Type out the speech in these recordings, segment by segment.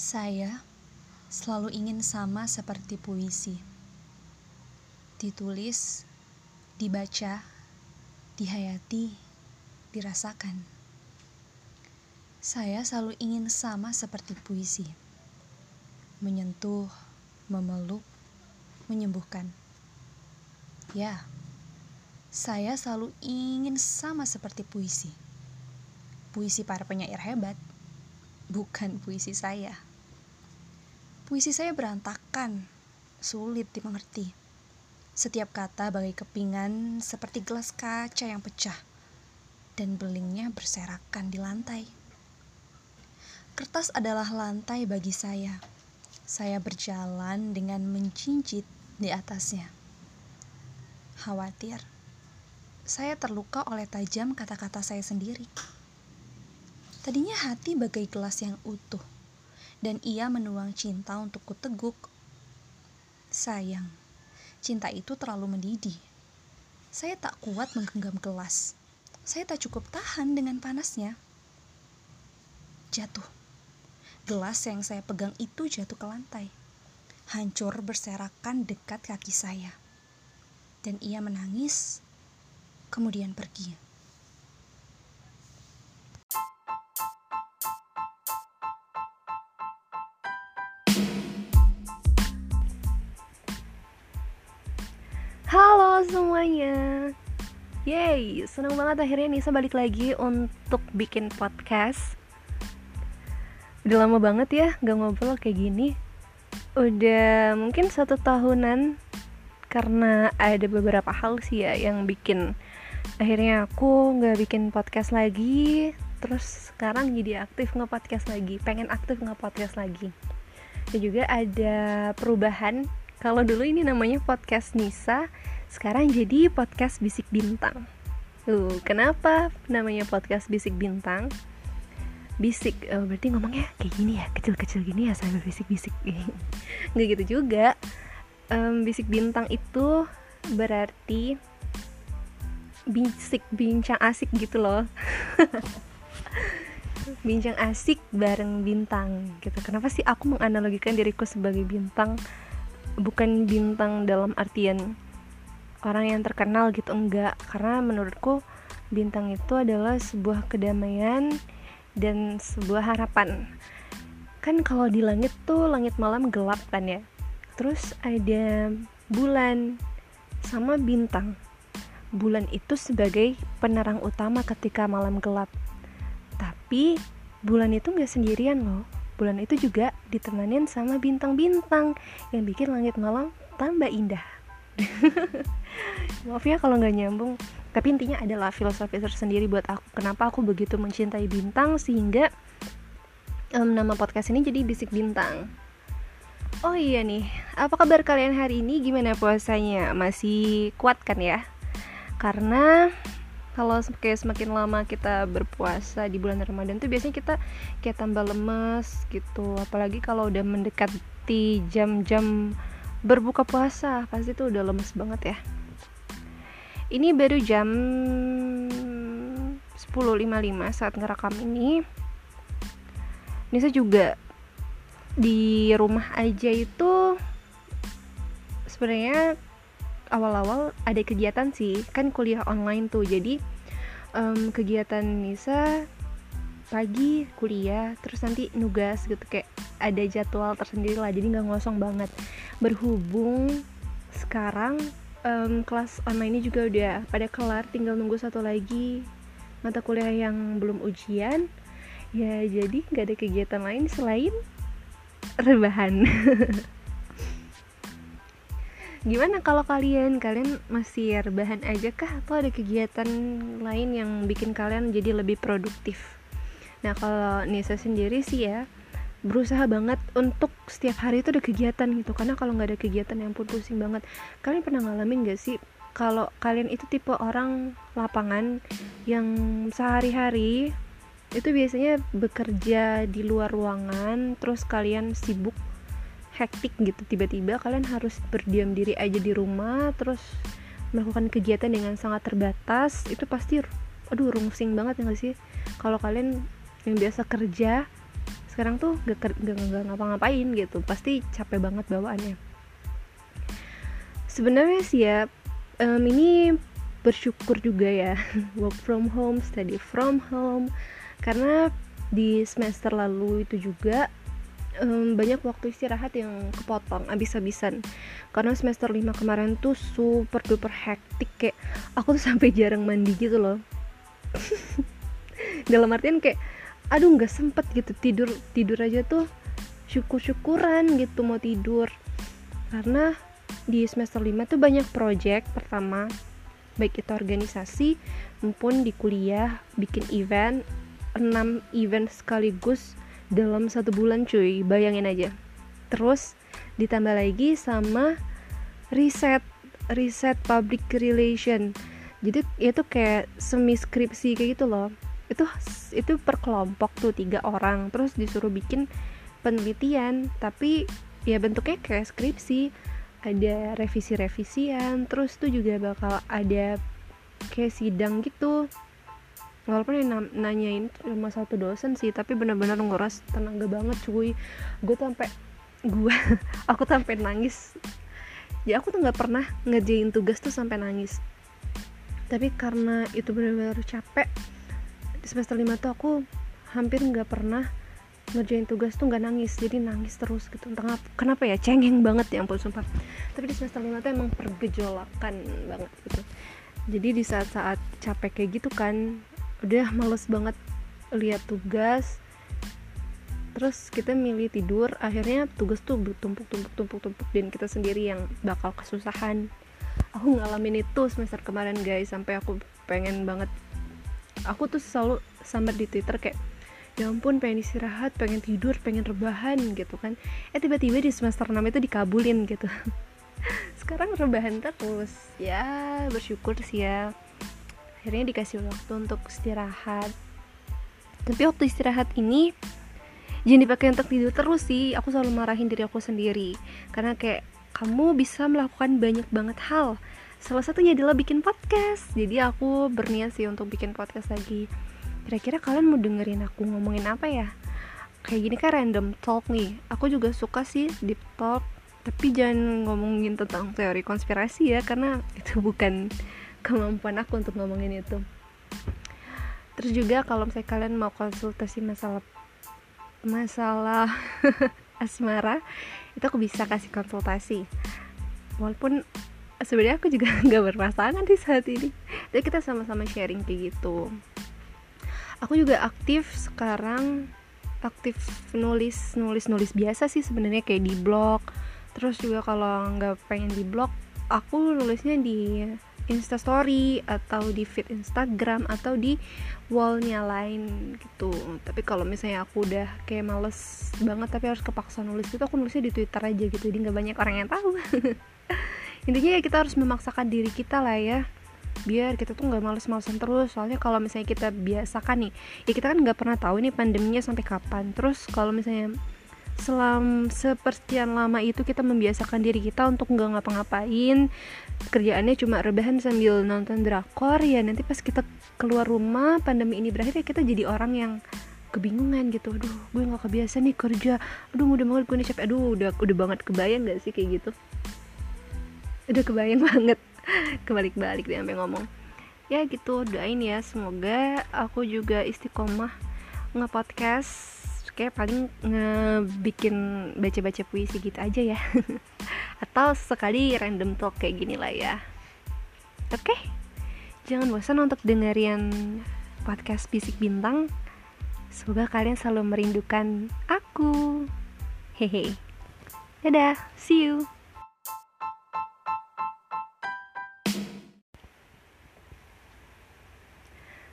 Saya selalu ingin sama seperti puisi. Ditulis, dibaca, dihayati, dirasakan. Saya selalu ingin sama seperti puisi. Menyentuh, memeluk, menyembuhkan. Ya, saya selalu ingin sama seperti puisi. Puisi para penyair hebat, bukan puisi saya. Puisi saya berantakan, sulit dimengerti. Setiap kata bagai kepingan seperti gelas kaca yang pecah dan belingnya berserakan di lantai. Kertas adalah lantai bagi saya. Saya berjalan dengan menjinjit di atasnya. Khawatir, saya terluka oleh tajam kata-kata saya sendiri. Tadinya hati bagai gelas yang utuh dan ia menuang cinta untuk kuteguk. Sayang, cinta itu terlalu mendidih. Saya tak kuat menggenggam gelas. Saya tak cukup tahan dengan panasnya. Jatuh. Gelas yang saya pegang itu jatuh ke lantai. Hancur berserakan dekat kaki saya. Dan ia menangis, kemudian pergi. Halo semuanya. Yeay, senang banget akhirnya Nisa balik lagi untuk bikin podcast. Udah lama banget ya gak ngobrol kayak gini. Udah mungkin satu tahunan Karena ada beberapa hal sih ya yang bikin Akhirnya aku gak bikin podcast lagi. Terus sekarang jadi aktif nge-podcast lagi Pengen aktif nge-podcast lagi. Dan juga ada perubahan kalau dulu ini namanya podcast Nisa, sekarang jadi podcast Bisik Bintang. Tuh, kenapa namanya podcast Bisik Bintang? Bisik, oh, berarti ngomongnya kayak gini ya, kecil-kecil gini ya sampai bisik-bisik. Nggak gitu juga. Um, bisik Bintang itu berarti bisik bincang asik gitu loh. bincang asik bareng bintang gitu. Kenapa sih aku menganalogikan diriku sebagai bintang? Bukan bintang dalam artian orang yang terkenal gitu enggak. Karena menurutku bintang itu adalah sebuah kedamaian dan sebuah harapan. Kan kalau di langit tuh langit malam gelap kan ya? Terus ada bulan sama bintang. Bulan itu sebagai penerang utama ketika malam gelap. Tapi bulan itu nggak sendirian loh bulan itu juga ditemanin sama bintang-bintang yang bikin langit malam tambah indah. Maaf ya kalau nggak nyambung tapi intinya adalah filosofi tersendiri buat aku. Kenapa aku begitu mencintai bintang sehingga um, nama podcast ini jadi bisik bintang? Oh iya nih apa kabar kalian hari ini? Gimana puasanya? Masih kuat kan ya? Karena kalau kayak semakin lama kita berpuasa di bulan Ramadan tuh biasanya kita kayak tambah lemes gitu. Apalagi kalau udah mendekati jam-jam berbuka puasa pasti tuh udah lemes banget ya. Ini baru jam 10.55 saat ngerekam ini. Nisa juga di rumah aja itu sebenarnya awal-awal ada kegiatan sih kan kuliah online tuh. Jadi um, kegiatan Nisa pagi kuliah terus nanti nugas gitu kayak ada jadwal tersendiri lah jadi nggak ngosong banget. Berhubung sekarang um, kelas online ini juga udah pada kelar tinggal nunggu satu lagi mata kuliah yang belum ujian. Ya jadi nggak ada kegiatan lain selain rebahan Gimana kalau kalian? Kalian masih rebahan aja kah? Atau ada kegiatan lain yang bikin kalian jadi lebih produktif? Nah kalau Nisa sendiri sih ya berusaha banget untuk setiap hari itu ada kegiatan gitu karena kalau nggak ada kegiatan yang pun pusing banget kalian pernah ngalamin gak sih kalau kalian itu tipe orang lapangan yang sehari-hari itu biasanya bekerja di luar ruangan terus kalian sibuk hektik gitu. Tiba-tiba kalian harus berdiam diri aja di rumah terus melakukan kegiatan dengan sangat terbatas. Itu pasti aduh rungsing banget ya gak sih? Kalau kalian yang biasa kerja sekarang tuh gak, gak, gak ngapa-ngapain gitu. Pasti capek banget bawaannya. Sebenarnya sih ya um, ini bersyukur juga ya work from home study from home. Karena di semester lalu itu juga um, banyak waktu istirahat yang kepotong abis-abisan. Karena semester 5 kemarin tuh super duper hektik kayak aku tuh sampai jarang mandi gitu loh. Dalam artian kayak aduh nggak sempet gitu tidur tidur aja tuh syukur-syukuran gitu mau tidur. Karena di semester 5 tuh banyak project pertama baik itu organisasi maupun di kuliah bikin event 6 event sekaligus dalam satu bulan cuy. Bayangin aja. Terus ditambah lagi sama riset riset public relation. Jadi itu kayak semi skripsi kayak gitu loh. Itu itu per kelompok tuh tiga orang. Terus disuruh bikin penelitian. Tapi ya bentuknya kayak skripsi. Ada revisi-revisian. Terus tuh juga bakal ada kayak sidang gitu walaupun yang nanyain cuma satu dosen sih tapi benar-benar nguras tenaga banget cuy. Gue tuh sampai gue aku tuh sampai nangis. Ya aku tuh nggak pernah ngerjain tugas tuh sampai nangis. Tapi karena itu benar-benar capek di semester 5 tuh aku hampir nggak pernah ngerjain tugas tuh nggak nangis. Jadi nangis terus gitu. Entah kenapa ya? Cengeng banget ya ampun sumpah. Tapi di semester lima tuh emang pergejolakan banget gitu. Jadi di saat-saat capek kayak gitu kan udah males banget lihat tugas. Terus kita milih tidur akhirnya tugas tuh bertumpuk tumpuk tumpuk tumpuk dan kita sendiri yang bakal kesusahan. Aku ngalamin itu semester kemarin guys sampai aku pengen banget. Aku tuh selalu sambat di twitter kayak ya ampun pengen istirahat pengen tidur pengen rebahan gitu kan. Eh tiba-tiba di semester 6 itu dikabulin gitu. Sekarang rebahan terus. Ya bersyukur sih ya akhirnya dikasih waktu untuk istirahat. Tapi waktu istirahat ini jangan dipakai untuk tidur terus sih. Aku selalu marahin diri aku sendiri. Karena kayak kamu bisa melakukan banyak banget hal. Salah satunya adalah bikin podcast. Jadi aku berniat sih untuk bikin podcast lagi. Kira-kira kalian mau dengerin aku ngomongin apa ya? Kayak gini kan random talk nih. Aku juga suka sih deep talk. Tapi jangan ngomongin tentang teori konspirasi ya karena itu bukan kemampuan aku untuk ngomongin itu. Terus juga kalau misalnya kalian mau konsultasi masalah masalah asmara itu aku bisa kasih konsultasi. Walaupun sebenarnya aku juga nggak berpasangan di saat ini. Jadi kita sama-sama sharing kayak gitu. Aku juga aktif sekarang aktif nulis nulis nulis biasa sih sebenarnya kayak di blog. Terus juga kalau nggak pengen di blog aku nulisnya di instastory atau di feed instagram atau di wallnya lain gitu. Tapi kalau misalnya aku udah kayak males banget tapi harus kepaksa nulis itu aku nulisnya di twitter aja gitu. Jadi nggak banyak orang yang tahu. Intinya ya kita harus memaksakan diri kita lah ya biar kita tuh nggak males-malesan terus. Soalnya kalau misalnya kita biasakan nih ya kita kan nggak pernah tahu ini pandeminya sampai kapan. Terus kalau misalnya selam sepersekian lama itu kita membiasakan diri kita untuk nggak ngapa-ngapain. Kerjaannya cuma rebahan sambil nonton drakor ya nanti pas kita keluar rumah pandemi ini berakhir ya kita jadi orang yang kebingungan gitu. Aduh gue nggak kebiasa nih kerja. Aduh mudah banget gue nih capek. Aduh udah udah banget kebayang gak sih kayak gitu? Udah kebayang banget. Kebalik-balik dia sampai ngomong. Ya gitu doain ya semoga aku juga istiqomah nge-podcast kayak paling ngebikin baca-baca puisi gitu aja ya. Atau sekali random talk kayak gini lah ya. Oke okay? jangan bosan untuk dengerin podcast bisik bintang. Semoga kalian selalu merindukan aku. Hehe. Dadah see you.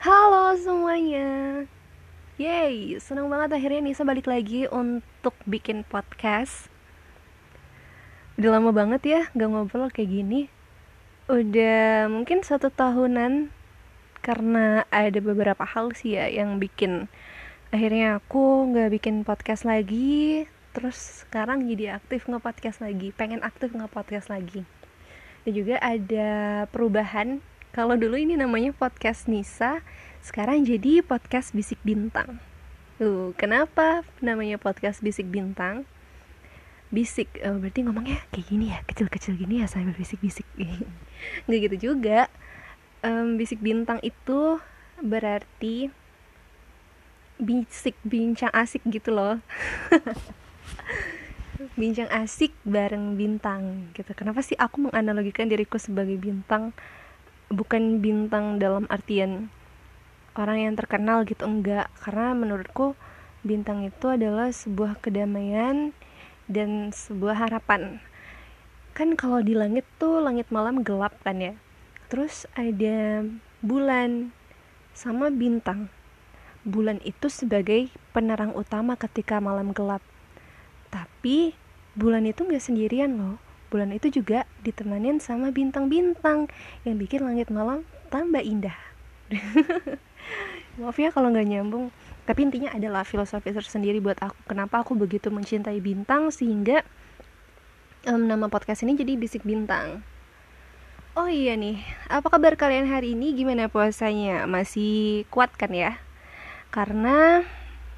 Halo semuanya Yeay, senang banget akhirnya Nisa balik lagi untuk bikin podcast. Udah lama banget ya gak ngobrol kayak gini. Udah mungkin satu tahunan Karena ada beberapa hal sih ya yang bikin Akhirnya aku gak bikin podcast lagi. Terus sekarang jadi aktif nge-podcast lagi Pengen aktif nge-podcast lagi. Dan juga ada perubahan. Kalau dulu ini namanya podcast Nisa, sekarang jadi podcast Bisik Bintang. Tuh, kenapa namanya podcast Bisik Bintang? Bisik, uh, berarti ngomongnya kayak gini ya, kecil-kecil gini ya sambil bisik-bisik. Nggak gitu juga. Um, bisik Bintang itu berarti bisik bincang asik gitu loh. bincang asik bareng bintang gitu. Kenapa sih aku menganalogikan diriku sebagai bintang bukan bintang dalam artian orang yang terkenal gitu enggak. Karena menurutku bintang itu adalah sebuah kedamaian dan sebuah harapan. Kan kalau di langit tuh langit malam gelap kan ya? Terus ada bulan sama bintang. Bulan itu sebagai penerang utama ketika malam gelap. Tapi bulan itu nggak sendirian loh. Bulan itu juga ditemanin sama bintang-bintang yang bikin langit malam tambah indah maaf ya kalau nggak nyambung tapi intinya adalah filosofi tersendiri buat aku. Kenapa aku begitu mencintai bintang sehingga um, nama podcast ini jadi bisik bintang? Oh iya nih apa kabar kalian hari ini? Gimana puasanya? Masih kuat kan ya? Karena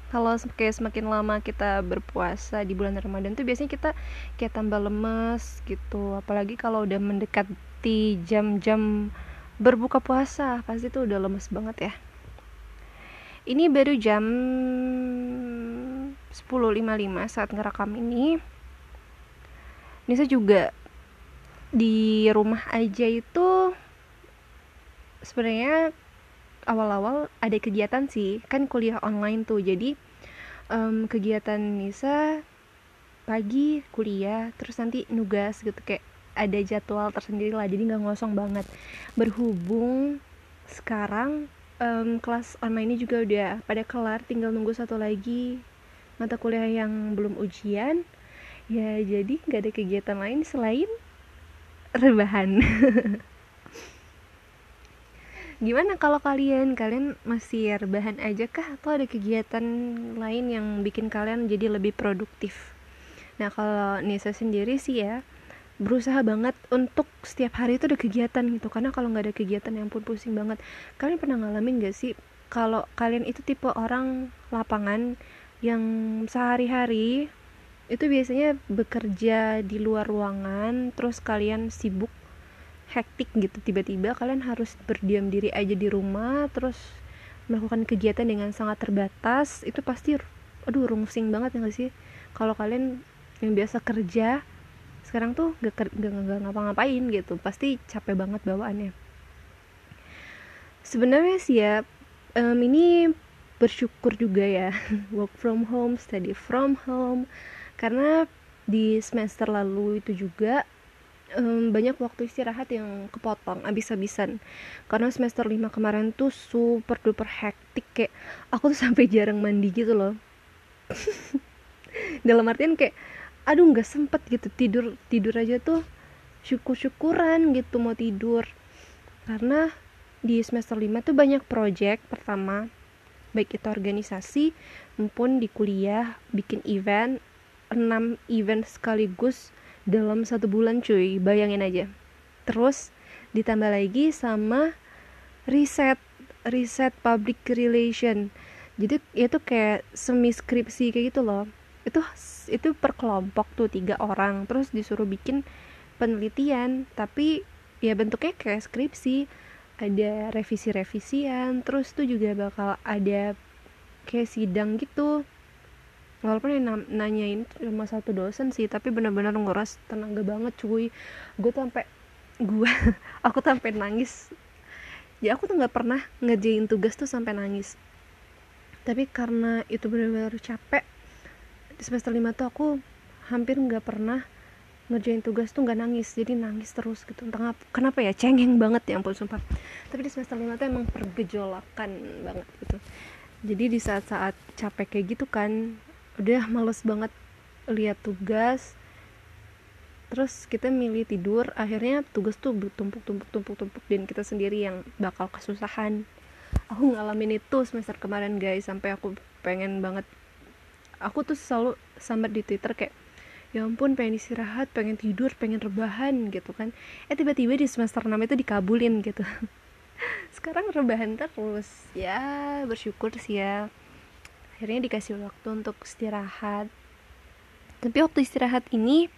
kalau kayak semakin lama kita berpuasa di bulan Ramadan tuh biasanya kita kayak tambah lemes gitu. Apalagi kalau udah mendekati jam-jam berbuka puasa pasti tuh udah lemes banget ya ini baru jam 10.55 saat ngerekam ini. Nisa juga di rumah aja itu sebenarnya awal-awal ada kegiatan sih. Kan kuliah online tuh. Jadi um, kegiatan Nisa pagi kuliah terus nanti nugas gitu. Kayak ada jadwal tersendiri lah. Jadi nggak ngosong banget. Berhubung sekarang um, kelas online ini juga udah pada kelar tinggal nunggu satu lagi mata kuliah yang belum ujian. Ya jadi nggak ada kegiatan lain selain rebahan. Gimana kalau kalian? Kalian masih rebahan aja kah? Atau ada kegiatan lain yang bikin kalian jadi lebih produktif? Nah kalau Nisa sendiri sih ya berusaha banget untuk setiap hari itu ada kegiatan gitu. Karena kalau nggak ada kegiatan yang pun pusing banget. Kalian pernah ngalamin gak sih kalau kalian itu tipe orang lapangan yang sehari-hari itu biasanya bekerja di luar ruangan terus kalian sibuk hektik gitu tiba-tiba kalian harus berdiam diri aja di rumah terus melakukan kegiatan dengan sangat terbatas itu pasti aduh rungsing banget ya gak sih? Kalau kalian yang biasa kerja sekarang tuh gak, gak, gak ngapa-ngapain gitu. Pasti capek banget bawaannya. Sebenarnya sih ya um, ini bersyukur juga ya work from home study from home. Karena di semester lalu itu juga um, banyak waktu istirahat yang kepotong abis-abisan karena semester 5 kemarin tuh super duper hektik kayak aku tuh sampai jarang mandi gitu loh. Dalam artian kayak aduh nggak sempet gitu tidur tidur aja tuh syukur syukuran gitu mau tidur. Karena di semester 5 tuh banyak project pertama baik itu organisasi maupun di kuliah bikin event 6 event sekaligus dalam satu bulan cuy. Bayangin aja. Terus ditambah lagi sama riset riset public relation. Jadi itu kayak semi skripsi kayak gitu loh itu itu per kelompok tuh tiga orang. Terus disuruh bikin penelitian. Tapi ya bentuknya kayak skripsi. Ada revisi-revisian. Terus tuh juga bakal ada kayak sidang gitu. Walaupun yang nanyain cuma satu dosen sih. Tapi benar-benar nguras tenaga banget cuy. Gue tuh sampai gue aku tuh sampai nangis. Ya aku tuh nggak pernah ngerjain tugas tuh sampai nangis. Tapi karena itu benar-benar capek semester 5 tuh aku hampir nggak pernah ngerjain tugas tuh nggak nangis jadi nangis terus gitu. Entah kenapa ya? Cengeng banget ya ampun sumpah. Tapi di semester 5 tuh emang pergejolakan banget gitu. Jadi di saat-saat capek kayak gitu kan udah males banget lihat tugas. Terus kita milih tidur akhirnya tugas tuh tumpuk tumpuk tumpuk tumpuk dan kita sendiri yang bakal kesusahan. Aku ngalamin itu semester kemarin guys sampai aku pengen banget aku tuh selalu sambat di twitter kayak ya ampun pengen istirahat pengen tidur pengen rebahan gitu kan. Eh tiba-tiba di semester 6 itu dikabulin gitu. Sekarang rebahan terus. Ya bersyukur sih ya. Akhirnya dikasih waktu untuk istirahat. Tapi waktu istirahat ini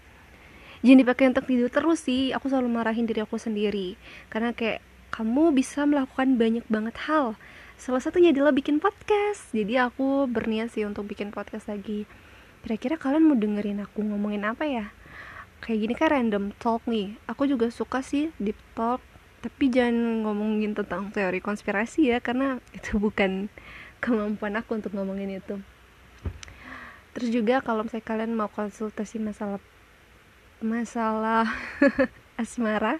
jangan dipakai untuk tidur terus sih. Aku selalu marahin diri aku sendiri. Karena kayak kamu bisa melakukan banyak banget hal salah satunya adalah bikin podcast. Jadi aku berniat sih untuk bikin podcast lagi. Kira-kira kalian mau dengerin aku ngomongin apa ya? Kayak gini kan random talk nih. Aku juga suka sih deep talk tapi jangan ngomongin tentang teori konspirasi ya karena itu bukan kemampuan aku untuk ngomongin itu. Terus juga kalau misalnya kalian mau konsultasi masalah masalah asmara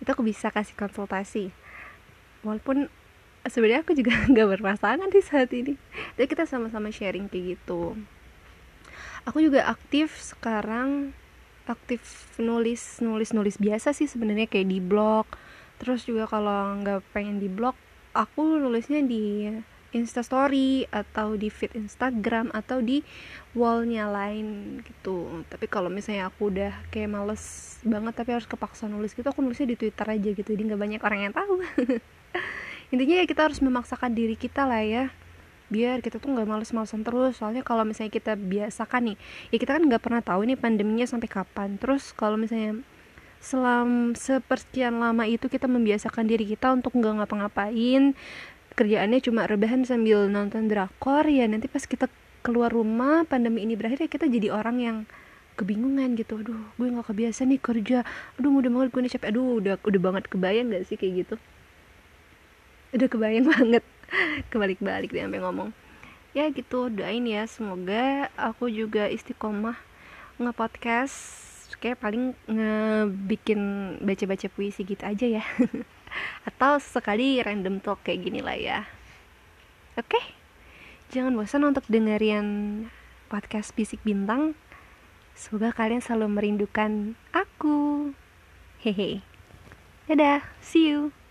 itu aku bisa kasih konsultasi. Walaupun sebenarnya aku juga nggak berpasangan di saat ini. Tapi kita sama-sama sharing kayak gitu. Aku juga aktif sekarang aktif nulis nulis nulis biasa sih sebenarnya kayak di blog. Terus juga kalau nggak pengen di blog aku nulisnya di instastory atau di feed instagram atau di wallnya lain gitu. Tapi kalau misalnya aku udah kayak males banget tapi harus kepaksa nulis gitu aku nulisnya di twitter aja gitu. Jadi nggak banyak orang yang tahu intinya ya kita harus memaksakan diri kita lah ya. Biar kita tuh nggak males-malesan terus. Soalnya kalau misalnya kita biasakan nih ya kita kan nggak pernah tahu nih pandeminya sampai kapan. Terus kalau misalnya selam sepersekian lama itu kita membiasakan diri kita untuk nggak ngapa-ngapain kerjaannya cuma rebahan sambil nonton drakor ya nanti pas kita keluar rumah pandemi ini berakhir ya kita jadi orang yang kebingungan gitu. Aduh gue nggak kebiasa nih kerja. Aduh mudah banget gue nih capek. Aduh udah udah banget. Kebayang gak sih kayak gitu udah kebayang banget. Kebalik-balik dia sampai ngomong. Ya gitu doain ya semoga aku juga istiqomah nge-podcast. Kayak paling ngebikin baca-baca puisi gitu aja ya. Atau sekali random talk kayak gini lah ya. Oke? Jangan bosan untuk dengerin podcast bisik bintang. Semoga kalian selalu merindukan aku. Hehe. Dadah see you